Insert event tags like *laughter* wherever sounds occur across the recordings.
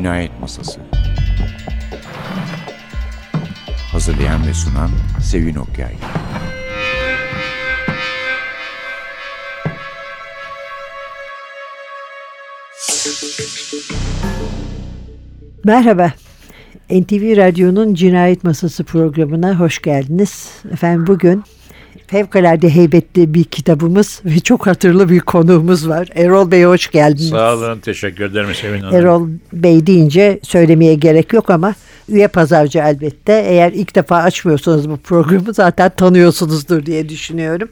Cinayet Masası Hazırlayan ve sunan Sevin Okyay Merhaba. NTV Radyo'nun Cinayet Masası programına hoş geldiniz. Efendim bugün fevkalade heybetli bir kitabımız ve çok hatırlı bir konuğumuz var. Erol Bey hoş geldiniz. Sağ olun, teşekkür ederim Sevin Hanım. Erol Bey deyince söylemeye gerek yok ama üye pazarcı elbette. Eğer ilk defa açmıyorsanız bu programı zaten tanıyorsunuzdur diye düşünüyorum.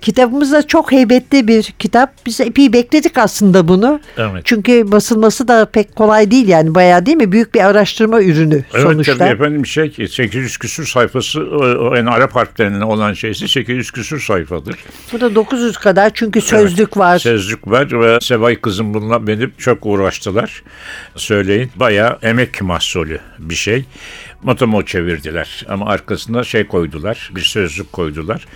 Kitabımız da çok heybetli bir kitap. Biz epey bekledik aslında bunu. Evet. Çünkü basılması da pek kolay değil yani bayağı değil mi? Büyük bir araştırma ürünü Evet sonuçta. tabii efendim şey 800 küsür sayfası yani Arap harflerinin olan şeysi 800 küsür sayfadır. Bu da 900 kadar çünkü sözlük var. Sözlük var ve Sevay kızım bununla beni çok uğraştılar. Söyleyin bayağı emek mahsulü bir şey. Motomo çevirdiler ama arkasına şey koydular bir sözlük koydular.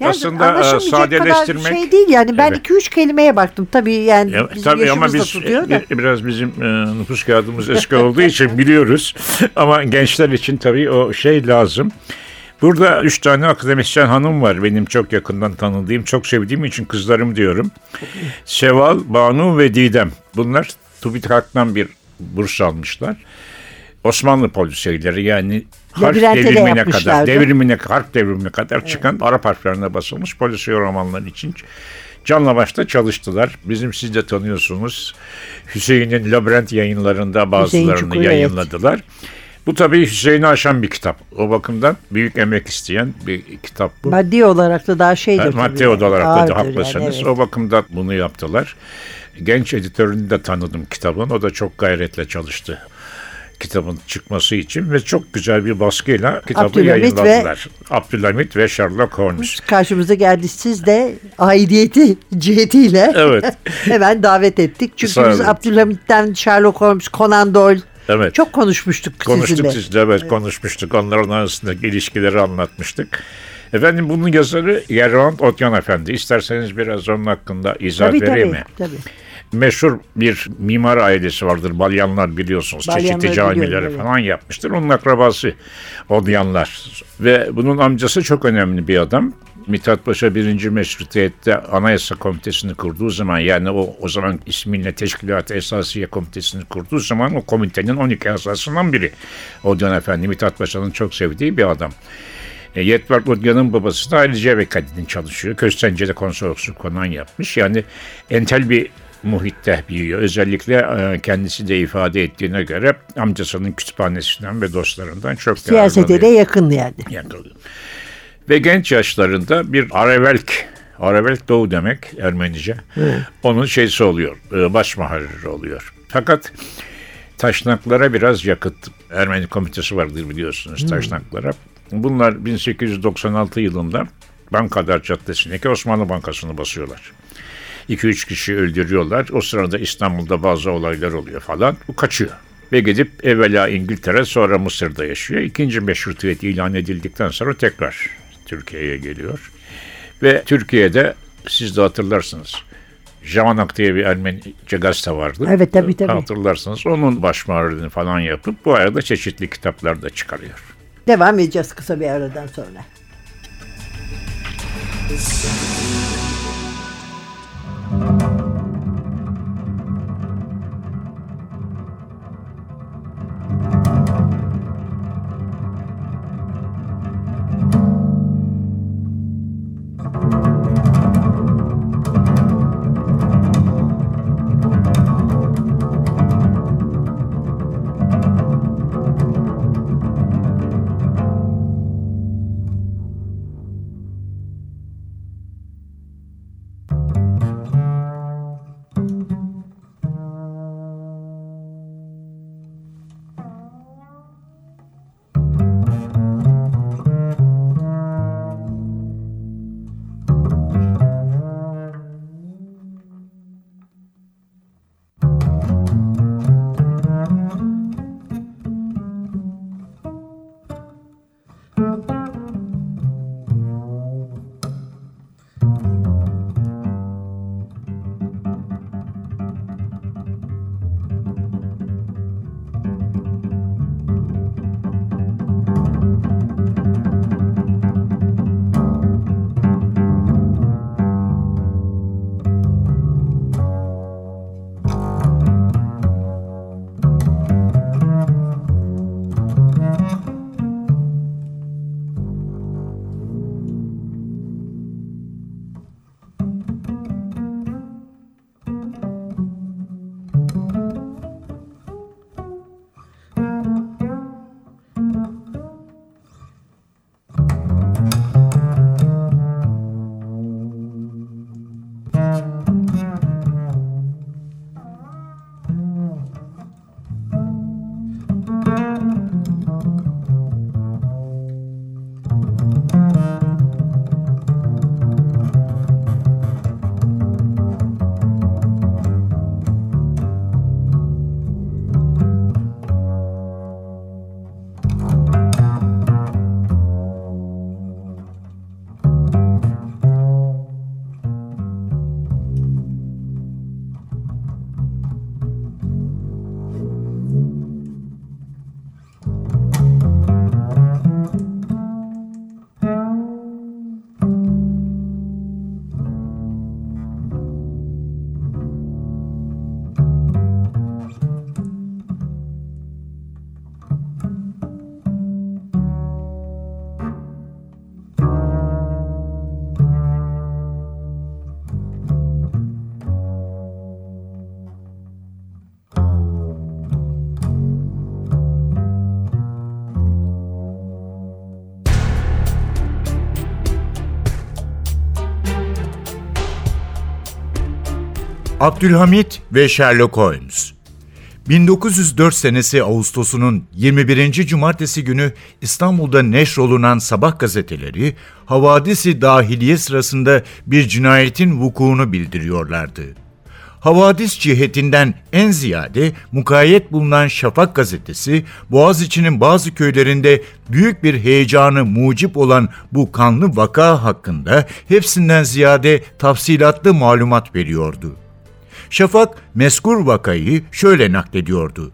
Yani Aslında e, sadeleştirmek kadar şey değil yani. Ben Evet. 2-3 kelimeye baktım. Tabii yani Ya, bizim tabii ama biz tutuyor da. e, biraz bizim e, nüfus kağıdımız eski olduğu *laughs* için biliyoruz. Ama gençler için tabii o şey lazım. Burada üç tane akademisyen hanım var benim çok yakından tanıdığım, çok sevdiğim için kızlarım diyorum. Seval, Banu ve Didem. Bunlar TÜBİTAK'tan bir burs almışlar. Osmanlı polisiyeleri yani harf Labirente de devrimine kadar, yapmışlardı. devrimine, harf devrimine kadar çıkan Arap harflerine basılmış polisiye romanlar için canla başta çalıştılar. Bizim siz de tanıyorsunuz. Hüseyin'in Labirent yayınlarında bazılarını Çukur, evet. yayınladılar. Bu tabii Hüseyin'i aşan bir kitap. O bakımdan büyük emek isteyen bir kitap bu. Maddi olarak da daha şeydir. Tabii Maddi yani. olarak da Ağırdır haklısınız. yani, evet. O bakımdan bunu yaptılar. Genç editörünü de tanıdım kitabın. O da çok gayretle çalıştı kitabın çıkması için ve çok güzel bir baskıyla kitabı Abdülhamit ve- yayınladılar. Abdülhamit ve Sherlock Holmes. Karşımıza geldi siz de aidiyeti cihetiyle Evet. *laughs* hemen davet ettik. Çünkü Sağ biz. Abdülhamit'ten Sherlock Holmes, Conan Doyle Evet. çok konuşmuştuk, Konuştuk sizinle. sizle evet, konuşmuştuk. Onların arasındaki ilişkileri anlatmıştık. Efendim bunun yazarı Gerard Otyan Efendi. İsterseniz biraz onun hakkında izah Tabii vereyim tabii. mi? tabii. Meşhur bir mimar ailesi vardır. Balyanlar biliyorsunuz. Balyanları Çeşitli camileri evet. falan yapmıştır. Onun akrabası Odyanlar. Ve bunun amcası çok önemli bir adam. Mithat Paşa birinci meşrutiyette anayasa komitesini kurduğu zaman yani o o zaman ismiyle Teşkilat-ı Esasiye Komitesini kurduğu zaman o komitenin 12 asasından biri. Odyan Efendi Mithat Paşa'nın çok sevdiği bir adam. E, Yetvar Odyan'ın babası da ayrıca Bekadi'nin çalışıyor. Köstence'de konsolosluk konan yapmış. Yani entel bir muhitte büyüyor. Özellikle e, kendisi de ifade ettiğine göre amcasının kütüphanesinden ve dostlarından çok Siyasete de yakın yani. Yakın. Ve genç yaşlarında bir Aravelk, Aravelk Doğu demek Ermenice. Onun şeysi oluyor, e, baş oluyor. Fakat taşnaklara biraz yakıt. Ermeni komitesi vardır biliyorsunuz taşnaklara. Bunlar 1896 yılında Bankadar Caddesi'ndeki Osmanlı Bankası'nı basıyorlar. 2-3 kişi öldürüyorlar. O sırada İstanbul'da bazı olaylar oluyor falan. Bu kaçıyor. Ve gidip evvela İngiltere sonra Mısır'da yaşıyor. İkinci meşrutiyet ilan edildikten sonra tekrar Türkiye'ye geliyor. Ve Türkiye'de siz de hatırlarsınız. Javanak diye bir Ermenice gazete vardı. Evet, tabii, tabii. Hatırlarsınız. Onun baş muharririni falan yapıp bu arada çeşitli kitaplar da çıkarıyor. Devam edeceğiz kısa bir aradan sonra. Abdülhamit ve Sherlock Holmes 1904 senesi Ağustos'unun 21. Cumartesi günü İstanbul'da neşrolunan sabah gazeteleri havadisi dahiliye sırasında bir cinayetin vukuunu bildiriyorlardı. Havadis cihetinden en ziyade mukayyet bulunan Şafak gazetesi, Boğaziçi'nin bazı köylerinde büyük bir heyecanı mucip olan bu kanlı vaka hakkında hepsinden ziyade tafsilatlı malumat veriyordu. Şafak meskur vakayı şöyle naklediyordu.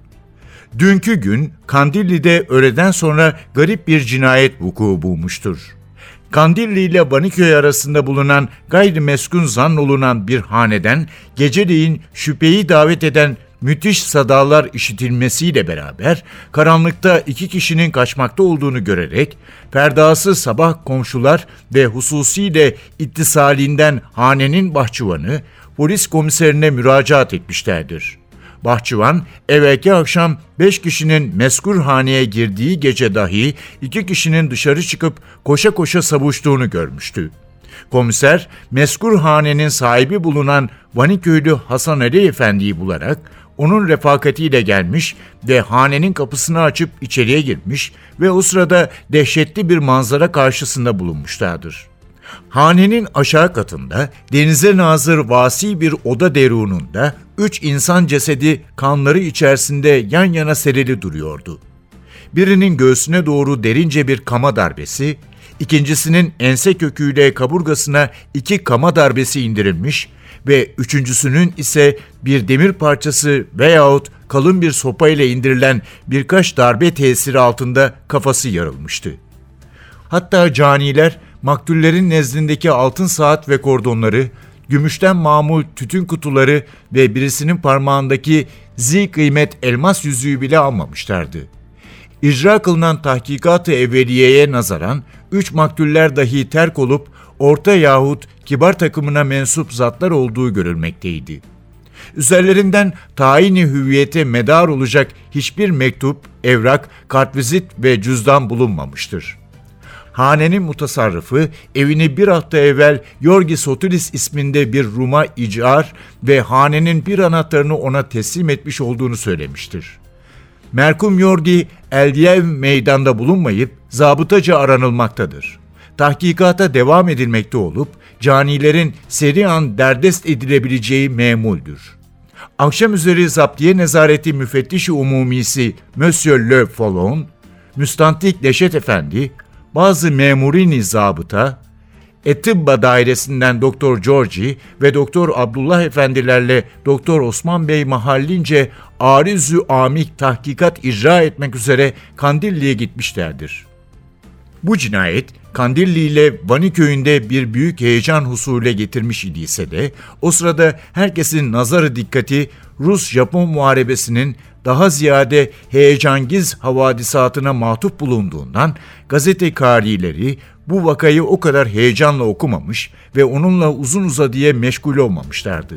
Dünkü gün Kandilli'de öğleden sonra garip bir cinayet vuku bulmuştur. Kandilli ile Baniköy arasında bulunan gayrimeskun zannolunan bir haneden geceleyin şüpheyi davet eden müthiş sadalar işitilmesiyle beraber karanlıkta iki kişinin kaçmakta olduğunu görerek ferdası sabah komşular ve hususiyle ittisalinden hanenin bahçıvanı polis komiserine müracaat etmişlerdir. Bahçıvan, evvelki akşam beş kişinin meskur haneye girdiği gece dahi iki kişinin dışarı çıkıp koşa koşa savuştuğunu görmüştü. Komiser, meskur hanenin sahibi bulunan Vaniköylü Hasan Ali Efendi'yi bularak onun refakatiyle gelmiş ve hanenin kapısını açıp içeriye girmiş ve o sırada dehşetli bir manzara karşısında bulunmuşlardır. Hanenin aşağı katında denize nazır vasi bir oda derununda üç insan cesedi kanları içerisinde yan yana serili duruyordu. Birinin göğsüne doğru derince bir kama darbesi, ikincisinin ense köküyle kaburgasına iki kama darbesi indirilmiş ve üçüncüsünün ise bir demir parçası veyahut kalın bir sopa ile indirilen birkaç darbe tesiri altında kafası yarılmıştı. Hatta caniler maktullerin nezdindeki altın saat ve kordonları, gümüşten mamul tütün kutuları ve birisinin parmağındaki zi kıymet elmas yüzüğü bile almamışlardı. İcra kılınan tahkikatı evveliyeye nazaran üç maktuller dahi terk olup orta yahut kibar takımına mensup zatlar olduğu görülmekteydi. Üzerlerinden tayini hüviyete medar olacak hiçbir mektup, evrak, kartvizit ve cüzdan bulunmamıştır.'' Hanenin mutasarrıfı evini bir hafta evvel Yorgi Sotilis isminde bir Rum'a icar ve hanenin bir anahtarını ona teslim etmiş olduğunu söylemiştir. Merkum Yorgi Eldiyev meydanda bulunmayıp zabıtaca aranılmaktadır. Tahkikata devam edilmekte olup canilerin seri an derdest edilebileceği memuldür. Akşam üzeri zaptiye nezareti müfettişi umumisi Monsieur Le Follon, Müstantik Leşet Efendi, bazı memuri zabıta, Etibba dairesinden Doktor Georgi ve Doktor Abdullah efendilerle Doktor Osman Bey mahallince arizü amik tahkikat icra etmek üzere Kandilli'ye gitmişlerdir. Bu cinayet Kandilli ile Vani köyünde bir büyük heyecan husule getirmiş idiyse de o sırada herkesin nazarı dikkati Rus-Japon muharebesinin daha ziyade heyecangiz havadisatına matuf bulunduğundan gazete karileri bu vakayı o kadar heyecanla okumamış ve onunla uzun uzadıya meşgul olmamışlardı.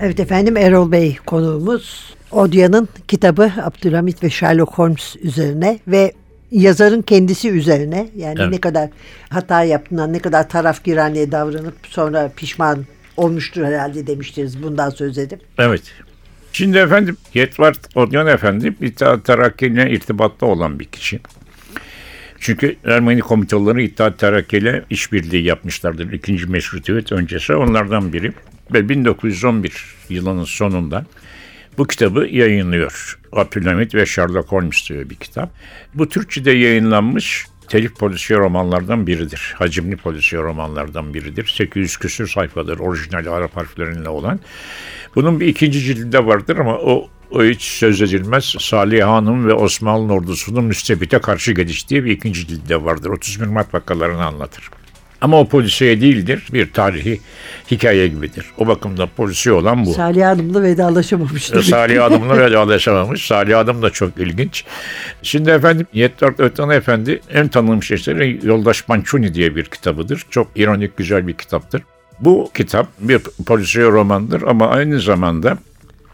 Evet efendim Erol Bey konuğumuz. Odya'nın kitabı Abdülhamit ve Sherlock Holmes üzerine ve yazarın kendisi üzerine yani evet. ne kadar hata yaptığından ne kadar taraf girenliğe davranıp sonra pişman olmuştur herhalde demiştiniz bundan söz edip. Evet. Şimdi efendim Yetvart Odyon Efendi İttihat Terakki ile irtibatta olan bir kişi. Çünkü Ermeni komitaları İttihat Terakki ile işbirliği yapmışlardır. İkinci meşrutiyet öncesi onlardan biri. Ve 1911 yılının sonunda bu kitabı yayınlıyor. Abdülhamit ve Sherlock Holmes diyor bir kitap. Bu Türkçe'de yayınlanmış telif polisiye romanlardan biridir. Hacimli polisiye romanlardan biridir. 800 küsür sayfadır orijinal Arap harfleriyle olan. Bunun bir ikinci cildi vardır ama o o hiç söz edilmez. Salih Hanım ve Osmanlı ordusunun müstebite karşı geliştiği bir ikinci cilde vardır. 31 Mart vakalarını anlatır. Ama o polisiye değildir. Bir tarihi hikaye gibidir. O bakımda polisiye olan bu. Salih Hanım'la vedalaşamamış. E, Salih Hanım'la *laughs* vedalaşamamış. Salih Hanım da çok ilginç. Şimdi efendim Yettart Ötan Efendi en tanınmış eseri Yoldaş Mançuni diye bir kitabıdır. Çok ironik güzel bir kitaptır. Bu kitap bir polisiye romandır ama aynı zamanda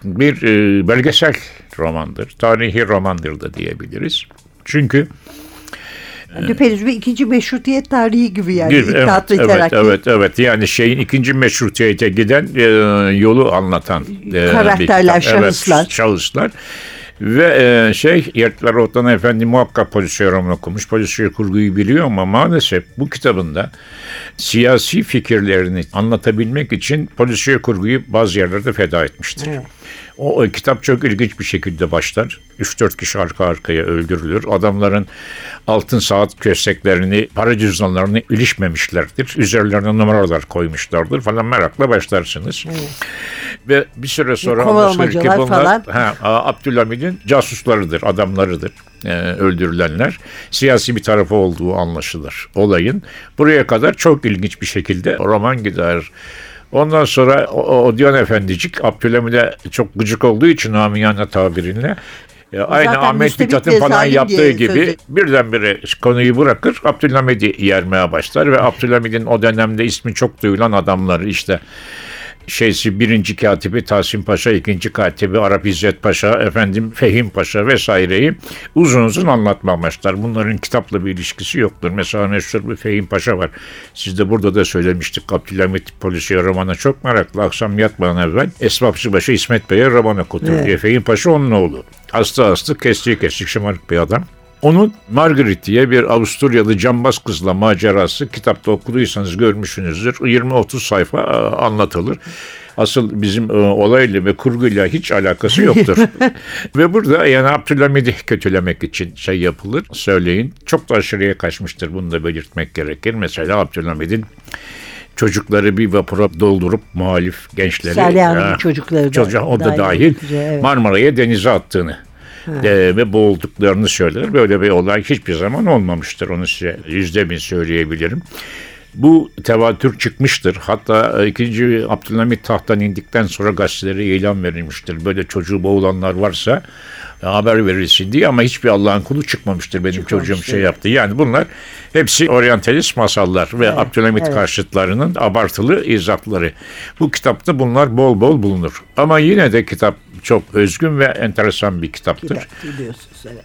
bir e, belgesel romandır. Tarihi romandır da diyebiliriz. Çünkü Düpedüz bir ikinci meşrutiyet tarihi gibi yani. Gibi, evet, evet, terakki. evet, evet. Yani şeyin ikinci meşrutiyete giden e, yolu anlatan e, bir Karakterler, kitap. Evet, şahıslar. şahıslar. Ve e, şey Yertler Otan Efendi muhakkak polisiye roman okumuş. Polisiye kurguyu biliyor ama maalesef bu kitabında siyasi fikirlerini anlatabilmek için polisiye kurguyu bazı yerlerde feda etmiştir. Evet. O, o kitap çok ilginç bir şekilde başlar. 3-4 kişi arka arkaya öldürülür. Adamların altın saat kösteklerini, para cüzdanlarını ilişmemişlerdir. Üzerlerine numaralar koymuşlardır falan merakla başlarsınız. Ve bir süre sonra anlaşılır ki bunlar falan. ha, Abdülhamid'in casuslarıdır, adamlarıdır e, öldürülenler. Siyasi bir tarafı olduğu anlaşılır olayın. Buraya kadar çok ilginç bir şekilde roman gider. Ondan sonra o- Odeon Efendicik Abdülhamid'e çok gıcık olduğu için amiyane tabirinle e, aynı Zaten Ahmet Mithat'ın falan yaptığı gibi söz- birdenbire konuyu bırakır Abdülhamid'i yermeye başlar ve Abdülhamid'in o dönemde ismi çok duyulan adamları işte şeysi birinci katibi Tahsin Paşa, ikinci katibi Arap İzzet Paşa, efendim Fehim Paşa vesaireyi uzun uzun anlatmaya başlar. Bunların kitapla bir ilişkisi yoktur. Mesela meşhur bir Fehim Paşa var. Siz de burada da söylemiştik. Abdülhamit polisiye romana çok meraklı. Akşam yatmadan evvel Esbapçı Başı İsmet Bey'e roman okutur Evet. diye. Fehim Paşa onun oğlu. Hasta hasta kestiği kestik şımarık bir adam. Onun Margaret diye bir Avusturyalı cambaz kızla macerası kitapta okuduysanız görmüşsünüzdür. 20-30 sayfa e, anlatılır. Asıl bizim e, olayla ve kurguyla hiç alakası yoktur. *laughs* ve burada yani Abdülhamid'i kötülemek için şey yapılır. Söyleyin. Çok da aşırıya kaçmıştır. Bunu da belirtmek gerekir. Mesela Abdülhamid'in çocukları bir vapura doldurup muhalif gençleri Salih Hanım'ın Ha, çocukları da çocuk, o da dahil dahil evet. Marmara'ya denize attığını e, ve boğulduklarını söyler. Böyle bir olay hiçbir zaman olmamıştır. Onu size yüzde bin söyleyebilirim. Bu tevatür çıkmıştır. Hatta e, 2. Abdülhamit tahttan indikten sonra gazetelere ilan verilmiştir. Böyle çocuğu boğulanlar varsa e, haber verilsin diye ama hiçbir Allah'ın kulu çıkmamıştır. Benim çocuğum şey yaptı. Yani bunlar hepsi oryantalist masallar ve Abdülhamit evet. karşıtlarının abartılı izahları. Bu kitapta bunlar bol bol bulunur. Ama yine de kitap çok özgün ve enteresan bir kitaptır. Kitap biliyorsunuz evet.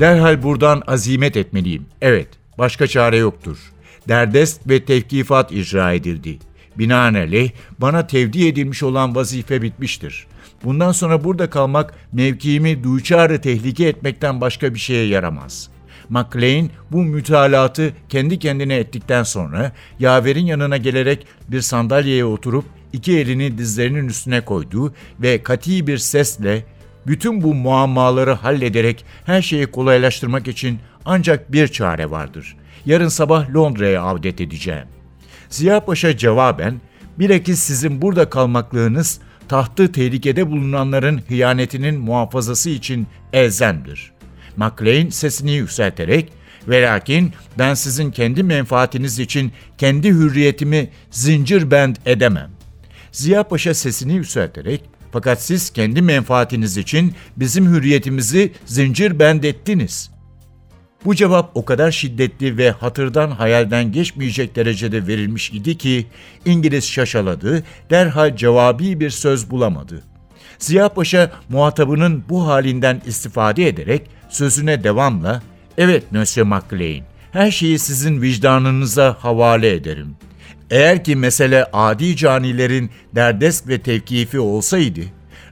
Derhal buradan azimet etmeliyim. Evet, başka çare yoktur. Derdest ve tevkifat icra edildi. Binaenaleyh bana tevdi edilmiş olan vazife bitmiştir. Bundan sonra burada kalmak mevkiimi duçarı tehlike etmekten başka bir şeye yaramaz. McLean bu mütalatı kendi kendine ettikten sonra yaverin yanına gelerek bir sandalyeye oturup iki elini dizlerinin üstüne koydu ve kati bir sesle bütün bu muammaları hallederek her şeyi kolaylaştırmak için ancak bir çare vardır. Yarın sabah Londra'ya avdet edeceğim. Ziya Paşa cevaben, bilakis sizin burada kalmaklığınız tahtı tehlikede bulunanların hıyanetinin muhafazası için elzemdir. MacLean sesini yükselterek, Velakin ben sizin kendi menfaatiniz için kendi hürriyetimi zincir bend edemem. Ziya Paşa sesini yükselterek, fakat siz kendi menfaatiniz için bizim hürriyetimizi zincir bend ettiniz. Bu cevap o kadar şiddetli ve hatırdan hayalden geçmeyecek derecede verilmiş idi ki İngiliz şaşaladı, derhal cevabi bir söz bulamadı. Ziya Paşa muhatabının bu halinden istifade ederek sözüne devamla ''Evet Monsieur MacLean, her şeyi sizin vicdanınıza havale ederim. Eğer ki mesele adi canilerin derdest ve tevkifi olsaydı,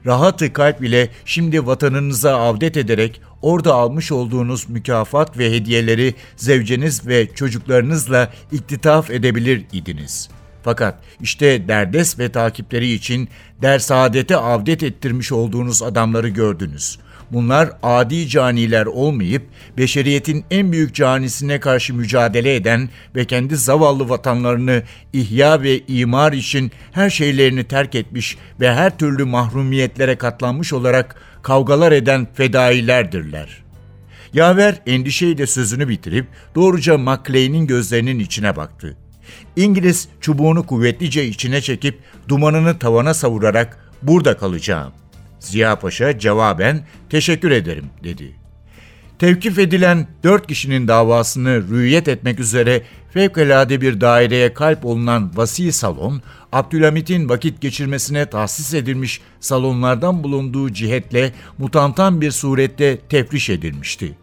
rahatı kalp ile şimdi vatanınıza avdet ederek orada almış olduğunuz mükafat ve hediyeleri zevceniz ve çocuklarınızla iktitaf edebilir idiniz. Fakat işte derdes ve takipleri için dersaadete avdet ettirmiş olduğunuz adamları gördünüz. Bunlar adi caniler olmayıp beşeriyetin en büyük canisine karşı mücadele eden ve kendi zavallı vatanlarını ihya ve imar için her şeylerini terk etmiş ve her türlü mahrumiyetlere katlanmış olarak kavgalar eden fedailerdirler. Yaver endişeyle sözünü bitirip doğruca MacLean'in gözlerinin içine baktı. İngiliz çubuğunu kuvvetlice içine çekip dumanını tavana savurarak burada kalacağım. Ziya Paşa cevaben teşekkür ederim dedi. Tevkif edilen dört kişinin davasını rüyet etmek üzere fevkalade bir daireye kalp olunan vasi salon, Abdülhamit'in vakit geçirmesine tahsis edilmiş salonlardan bulunduğu cihetle mutantan bir surette tefriş edilmişti.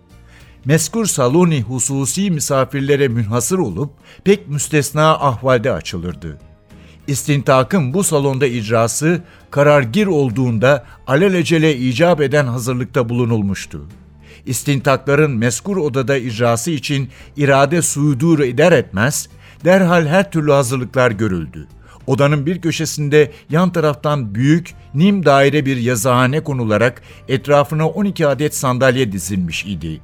Meskur saloni hususi misafirlere münhasır olup pek müstesna ahvalde açılırdı. İstintakın bu salonda icrası karargir olduğunda alelacele icap eden hazırlıkta bulunulmuştu. İstintakların meskur odada icrası için irade sudur eder etmez, derhal her türlü hazırlıklar görüldü. Odanın bir köşesinde yan taraftan büyük, nim daire bir yazıhane konularak etrafına 12 adet sandalye dizilmiş idi.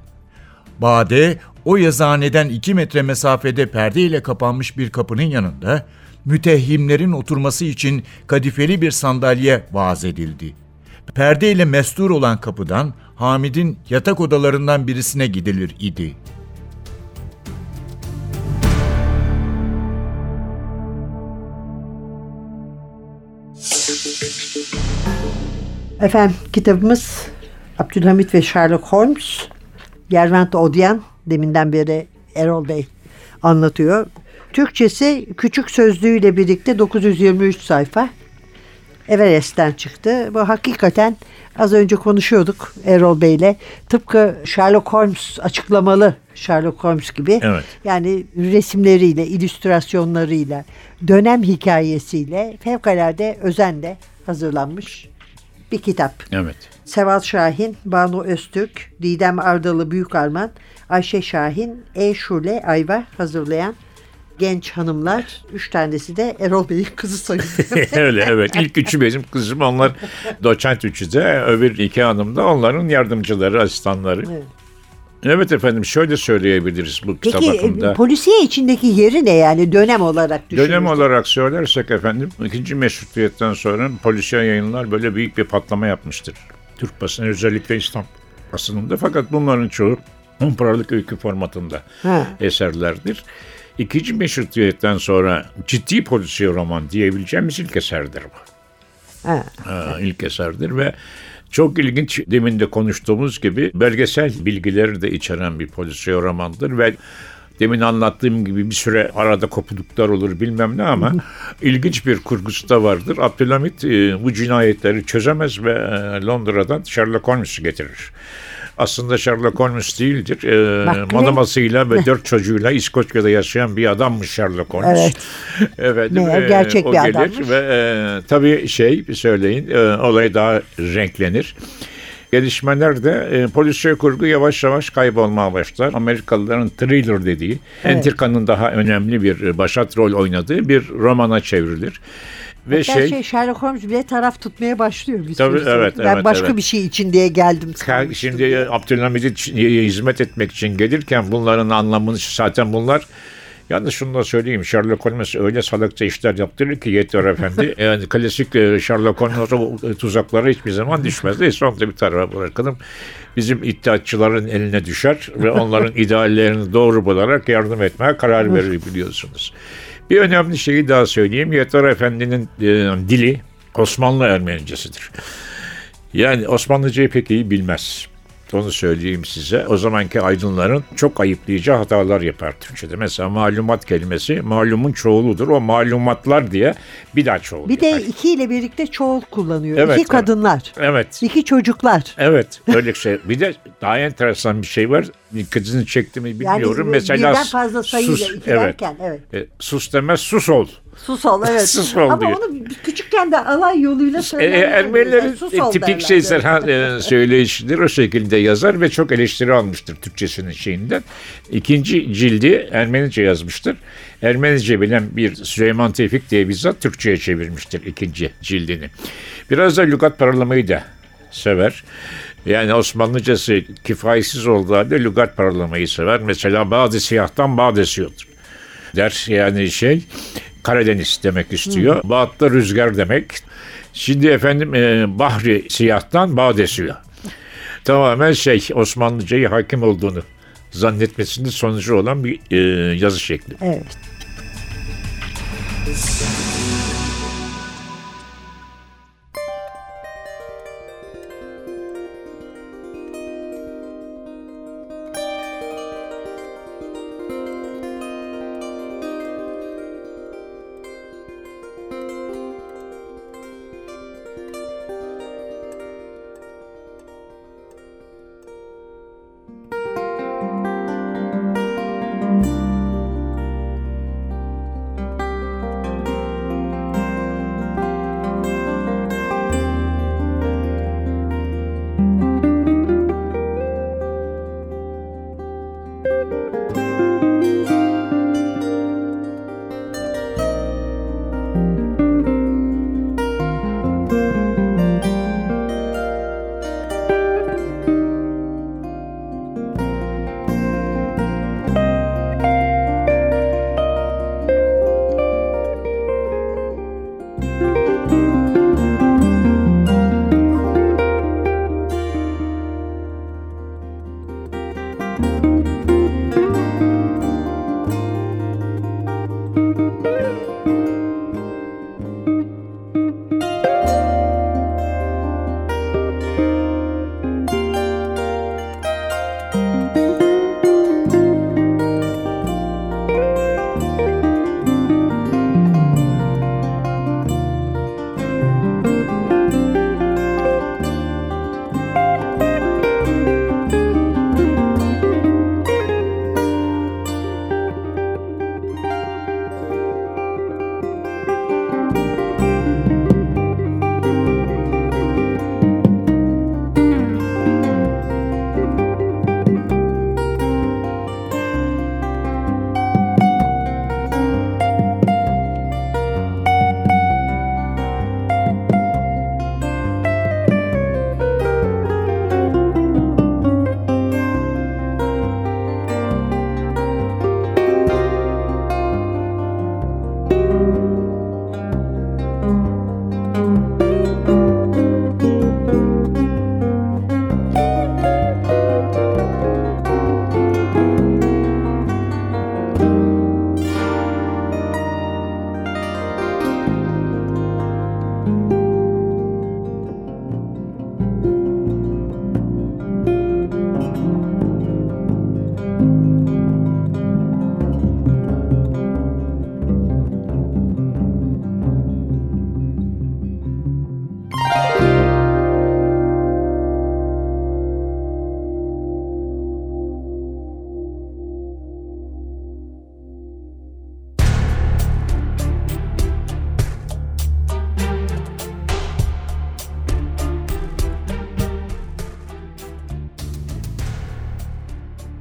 Bade, o yazıhaneden 2 metre mesafede perde ile kapanmış bir kapının yanında, mütehhimlerin oturması için kadifeli bir sandalye vaaz edildi. Perde ile mestur olan kapıdan Hamid'in yatak odalarından birisine gidilir idi. Efendim kitabımız Abdülhamit ve Sherlock Holmes. Yervant Odyan deminden beri Erol Bey anlatıyor. Türkçesi küçük sözlüğüyle birlikte 923 sayfa. Everest'ten çıktı. Bu hakikaten az önce konuşuyorduk Erol Bey'le. Tıpkı Sherlock Holmes açıklamalı Sherlock Holmes gibi. Evet. Yani resimleriyle, illüstrasyonlarıyla, dönem hikayesiyle fevkalade özenle hazırlanmış bir kitap. Evet. Seval Şahin, Banu Öztürk, Didem Ardalı Büyük Arman, Ayşe Şahin, E. Şule Ayva hazırlayan genç hanımlar. Üç tanesi de Erol Bey'in *laughs* kızı sayılıyor. *laughs* Öyle evet. İlk üçü benim kızım. Onlar doçent üçü de. Öbür iki hanım da onların yardımcıları, asistanları. Evet. Evet efendim şöyle söyleyebiliriz bu kitap Peki hakkında. e, polisiye içindeki yeri ne yani dönem olarak düşünürsek? Dönem olarak söylersek efendim ikinci meşrutiyetten sonra polisiye yayınlar böyle büyük bir patlama yapmıştır. Türk basını özellikle İslam basınında fakat bunların çoğu Humparalık öykü formatında Ha. eserlerdir. İkinci meşrutiyetten sonra ciddi polisiye roman diyebileceğimiz ilk eserdir bu. Ha. Ha, ilk eserdir ve çok ilginç demin de konuştuğumuz gibi belgesel bilgileri de içeren bir polisiye romandır ve demin anlattığım gibi bir süre arada kopukluklar olur bilmem ne ama ilginç bir kurgusu da vardır. Abdülhamit e, bu cinayetleri çözemez ve e, Londra'dan Sherlock Holmes'u getirir. Aslında Sherlock Holmes değildir. Ee, Bak, ve dört *laughs* çocuğuyla İskoçya'da yaşayan bir adammış Sherlock Holmes. Evet. *laughs* evet. Meğer e, gerçek o bir gelir adammış. Ve e, tabii şey söyleyin e, olay daha renklenir. Gelişmelerde e, polisiye kurgu yavaş yavaş kaybolmaya başlar. Amerikalıların thriller dediği, Evet. entrikanın daha önemli bir e, başat rol oynadığı bir romana çevrilir. Ve Hatta şey, şey, Sherlock Holmes bile taraf tutmaya başlıyor. Bir Tabii, süre evet. Ben evet, başka evet. bir şey için diye geldim. Sanmıştım Şimdi diye. Abdülhamid'e hizmet etmek için gelirken bunların anlamını zaten bunlar Yalnız şunu da söyleyeyim. Sherlock Holmes öyle salakça işler yaptırır ki Yeter Efendi. *laughs* Yani klasik e, Sherlock Holmes o tuzaklara hiçbir zaman düşmez. Neyse onu da bir tarafa bırakalım. Bizim iddiatçıların eline düşer ve onların *laughs* ideallerini doğru bularak yardım etmeye karar verir biliyorsunuz. Bir önemli şeyi daha söyleyeyim. Yeter Efendi'nin e, dili Osmanlı Ermenicesidir. Yani Osmanlıcayı pek iyi bilmez. Onu söyleyeyim size. O zamanki aydınların çok ayıplayıcı hatalar yapar Türkçe'de. Mesela malumat kelimesi malumun çoğuludur. O malumatlar diye bir daha çoğul Bir de yapar. iki ile birlikte çoğul kullanıyor. Evet, iki evet. kadınlar. Evet. iki çocuklar. Evet. Öyle şey. Bir de daha enteresan bir şey var. Dikkatinizi çekti mi bilmiyorum. Yani Mesela birden fazla sayıyla sus, ikilerken. Evet. E, sus demez sus ol. Sus ol evet. *laughs* Sus ol Ama diyor. onu küçükken de alay yoluyla E, söylerler. Ermenilerin Sus ol tipik derler. şey Serhan e, söyleyişidir. O şekilde yazar ve çok eleştiri almıştır Türkçesinin şeyinden. İkinci cildi Ermenice yazmıştır. Ermenice bilen bir Süleyman Tevfik diye bizzat Türkçe'ye çevirmiştir ikinci cildini. Biraz da lügat paralamayı da sever. Yani Osmanlıcası kifayetsiz olduğu halde lügat paralamayı sever. Mesela bazı siyahtan bağdesiyordur der. Yani şey Karadeniz demek istiyor. Bağat da rüzgar demek. Şimdi efendim e, Bahri siyahtan bağ esiyor. Tamamen şey Osmanlıcayı hakim olduğunu zannetmesinin sonucu olan bir e, yazı şekli. Evet.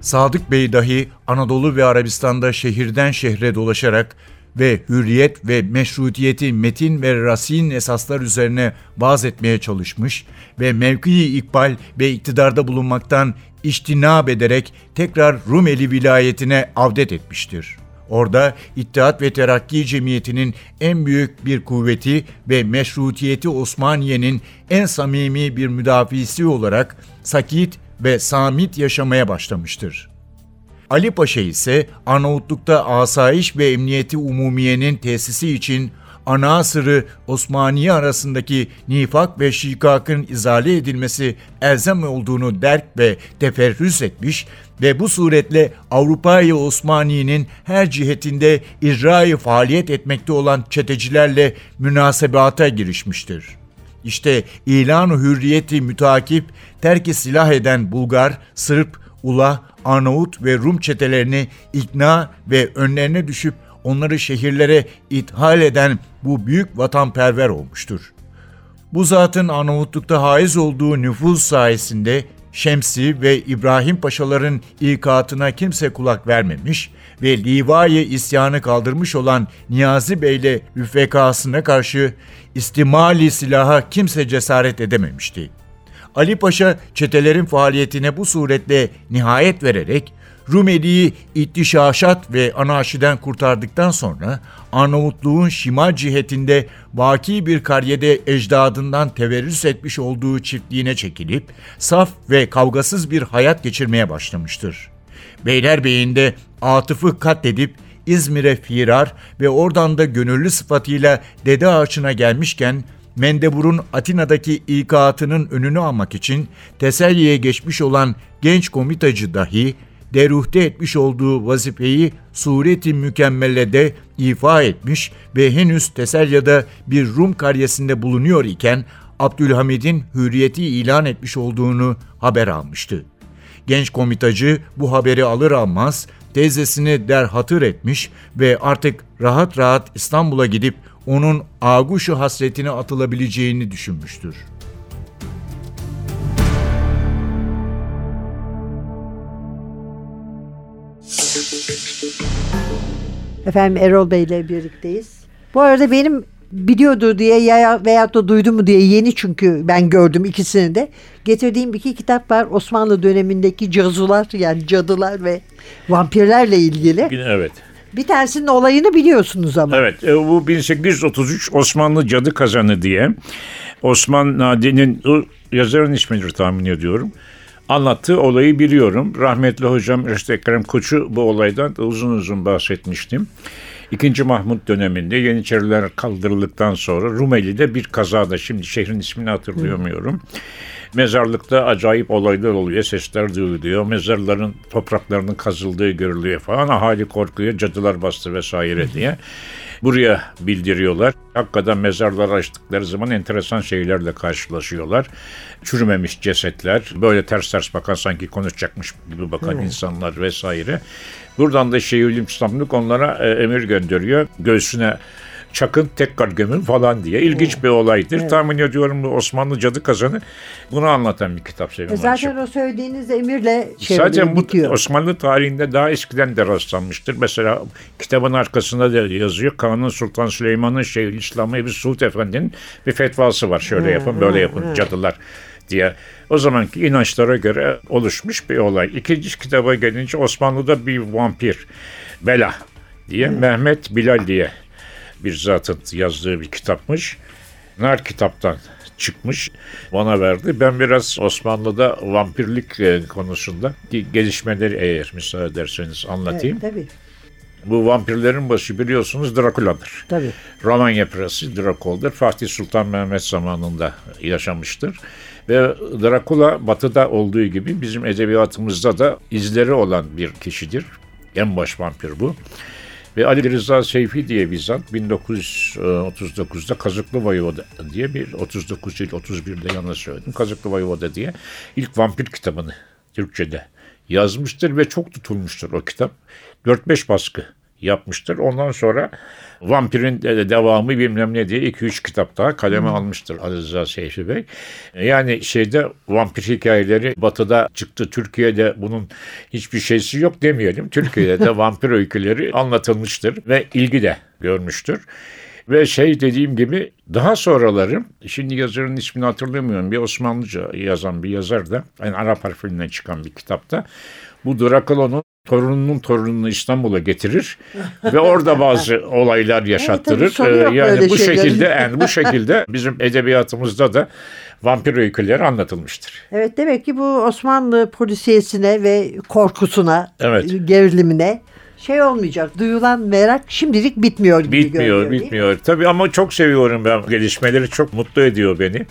Sadık Bey dahi Anadolu ve Arabistan'da şehirden şehre dolaşarak ve hürriyet ve meşrutiyeti metin ve rasin esaslar üzerine vaz etmeye çalışmış ve mevkii ikbal ve iktidarda bulunmaktan iştinab ederek tekrar Rumeli vilayetine avdet etmiştir. Orada İttihat ve Terakki Cemiyeti'nin en büyük bir kuvveti ve meşrutiyeti Osmaniye'nin en samimi bir müdafisi olarak sakit ve samit yaşamaya başlamıştır. Ali Paşa ise Arnavutluk'ta asayiş ve emniyeti umumiyenin tesisi için ana sırrı Osmaniye arasındaki nifak ve şikakın izale edilmesi elzem olduğunu derk ve teferrüs etmiş ve bu suretle Avrupa'yı Osmaniye'nin her cihetinde icrayı faaliyet etmekte olan çetecilerle münasebata girişmiştir. İşte ilan-ı hürriyeti mütakip, terki silah eden Bulgar, Sırp, Ula, Arnavut ve Rum çetelerini ikna ve önlerine düşüp onları şehirlere ithal eden bu büyük vatanperver olmuştur. Bu zatın Arnavutluk'ta haiz olduğu nüfuz sayesinde Şemsi ve İbrahim Paşaların ikatına kimse kulak vermemiş ve Liva'yı isyanı kaldırmış olan Niyazi Bey'le müfekasına karşı istimali silaha kimse cesaret edememişti. Ali Paşa çetelerin faaliyetine bu suretle nihayet vererek Rumeli'yi ittişaşat ve anarşiden kurtardıktan sonra Arnavutluğun şimal cihetinde vaki bir kariyede ecdadından teverrüs etmiş olduğu çiftliğine çekilip saf ve kavgasız bir hayat geçirmeye başlamıştır. Beylerbeyi'nde Atıf'ı katledip İzmir'e firar ve oradan da gönüllü sıfatıyla Dede Ağaçı'na gelmişken Mendebur'un Atina'daki ikatının önünü almak için teselliye geçmiş olan genç komitacı dahi deruhte etmiş olduğu vazifeyi sureti mükemmelde ifa etmiş ve henüz Teselya'da bir Rum karyesinde bulunuyor iken Abdülhamid'in hürriyeti ilan etmiş olduğunu haber almıştı. Genç komitacı bu haberi alır almaz teyzesini derhatır etmiş ve artık rahat rahat İstanbul'a gidip onun Aguşu hasretine atılabileceğini düşünmüştür. Efendim Erol Bey ile birlikteyiz. Bu arada benim biliyordu diye ya veyahut da duydu mu diye yeni çünkü ben gördüm ikisini de. Getirdiğim iki kitap var Osmanlı dönemindeki cazular yani cadılar ve vampirlerle ilgili. Evet. Bir tanesinin olayını biliyorsunuz ama. Evet e, bu 1833 Osmanlı Cadı Kazanı diye Osman Nadi'nin yazarın ismidir tahmin ediyorum. Anlattığı olayı biliyorum. Rahmetli hocam Reşit Ekrem Koç'u bu olaydan uzun uzun bahsetmiştim. İkinci Mahmut döneminde Yeniçeriler kaldırıldıktan sonra Rumeli'de bir kazada şimdi şehrin ismini hatırlayamıyorum. Mezarlıkta acayip olaylar oluyor. Sesler duyuluyor. Mezarların topraklarının kazıldığı görülüyor falan. Ahali korkuyor. Cadılar bastı vesaire diye. Buraya bildiriyorlar. Hakikaten mezarlar açtıkları zaman enteresan şeylerle karşılaşıyorlar. Çürümemiş cesetler, böyle ters ters bakan sanki konuşacakmış gibi bakan hmm. insanlar vesaire. Buradan da Şeyhülislamlık onlara e, emir gönderiyor. Göğsüne çakın tekrar gömün falan diye. İlginç bir olaydır. Evet. Tahmin ediyorum bu Osmanlı cadı kazanı bunu anlatan bir kitap Sevim e Zaten o söylediğiniz emirle şey Zaten bu bitiyor. Osmanlı tarihinde daha eskiden de rastlanmıştır. Mesela kitabın arkasında da yazıyor. Kanun Sultan Süleyman'ın Şeyhülislam'ı Ebu Suud Efendi'nin bir fetvası var. Şöyle yapın böyle yapın cadılar diye o zamanki inançlara göre oluşmuş bir olay. İkinci kitaba gelince Osmanlı'da bir vampir Bela diye Mehmet Bilal diye bir zatın yazdığı bir kitapmış. Nar kitaptan çıkmış bana verdi. Ben biraz Osmanlı'da vampirlik e, konusunda gelişmeleri eğer müsaade ederseniz anlatayım. Evet, tabii. Bu vampirlerin başı biliyorsunuz Drakula'dır. Tabii. Romanya Presi Drakul'dur. Fatih Sultan Mehmet zamanında yaşamıştır. Ve Drakula batıda olduğu gibi bizim edebiyatımızda da izleri olan bir kişidir. En baş vampir bu. Ve Ali Rıza Seyfi diye bir zat 1939'da Kazıklı Voyvoda diye bir 39 değil 31'de yanlış söyledim. Kazıklı Voyvoda diye ilk vampir kitabını Türkçe'de yazmıştır ve çok tutulmuştur o kitap. 4-5 baskı yapmıştır. Ondan sonra Vampir'in de- devamı bilmem ne diye 2-3 kitap daha kaleme almıştır Aziz Rıza Seyfi Bey. Yani şeyde vampir hikayeleri batıda çıktı. Türkiye'de bunun hiçbir şeysi yok demeyelim. Türkiye'de de *laughs* vampir öyküleri anlatılmıştır ve ilgi de görmüştür. Ve şey dediğim gibi daha sonraları şimdi yazarın ismini hatırlamıyorum bir Osmanlıca yazan bir yazar da yani Arap harfinden çıkan bir kitapta bu Drakula'nın torununun torununu İstanbul'a getirir *laughs* ve orada bazı olaylar yaşattırır. yok Ee, yani bu şeylerin. şekilde yani bu şekilde *laughs* bizim edebiyatımızda da vampir öyküleri anlatılmıştır. Evet demek ki bu Osmanlı polisiyesine ve korkusuna, Evet. gerilimine şey olmayacak. Duyulan merak şimdilik bitmiyor gibi Bitmiyor, görünüyor, mi? bitmiyor. Tabii ama çok seviyorum ben gelişmeleri çok mutlu ediyor beni.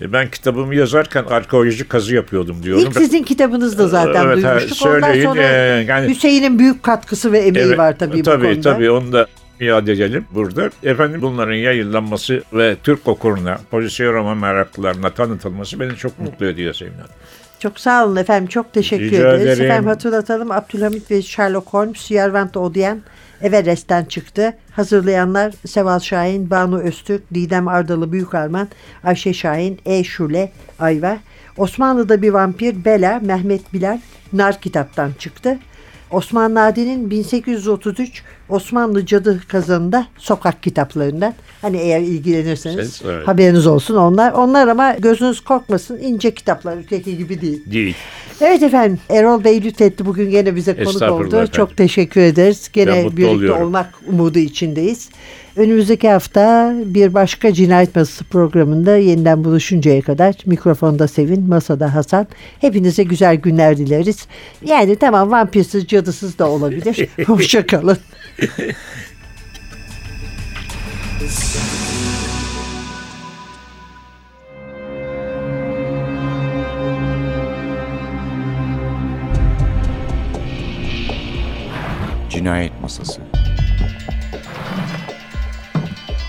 Ben kitabımı yazarken arkeolojik kazı yapıyordum diyorum. İlk sizin kitabınız da zaten Evet, duymuştuk. Ondan söyleyin, sonra ee, yani- Hüseyin'in büyük katkısı ve emeği Evet, var tabii, bu tabii, konuda. Tabii onu da iade edelim burada. Efendim bunların yayınlanması ve Türk okuruna, polisiye roman meraklılarına tanıtılması beni çok mutlu ediyor Sevin Hanım. Çok sağ olun efendim. Çok teşekkür Rica ederiz. ederim. Efendim hatırlatalım. Abdülhamit ve Sherlock Holmes Yervant Odyen Everest'ten çıktı. Hazırlayanlar Seval Şahin, Banu Öztürk, Didem Ardalı Büyükarman, Ayşe Şahin, E. Şule, Ayva. Osmanlı'da bir vampir Bela, Mehmet Bilal, Nar kitaptan çıktı. Osman Nadi'nin 1833 Osmanlı Cadı Kazanı'nda sokak kitaplarından. Hani eğer ilgilenirseniz Siz, evet. haberiniz olsun onlar. Onlar ama gözünüz korkmasın ince kitaplar öteki gibi değil. Değil. Evet efendim Erol Bey lütfetti bugün gene bize konuk oldu. efendim. Çok teşekkür ederiz. Gene birlikte oluyorum. olmak umudu içindeyiz. Önümüzdeki hafta bir başka cinayet masası programında yeniden buluşuncaya kadar mikrofonda Sevin, masada Hasan. Hepinize güzel günler dileriz. Yani tamam vampirsiz, cadısız da olabilir. *laughs* Hoşçakalın. Cinayet Masası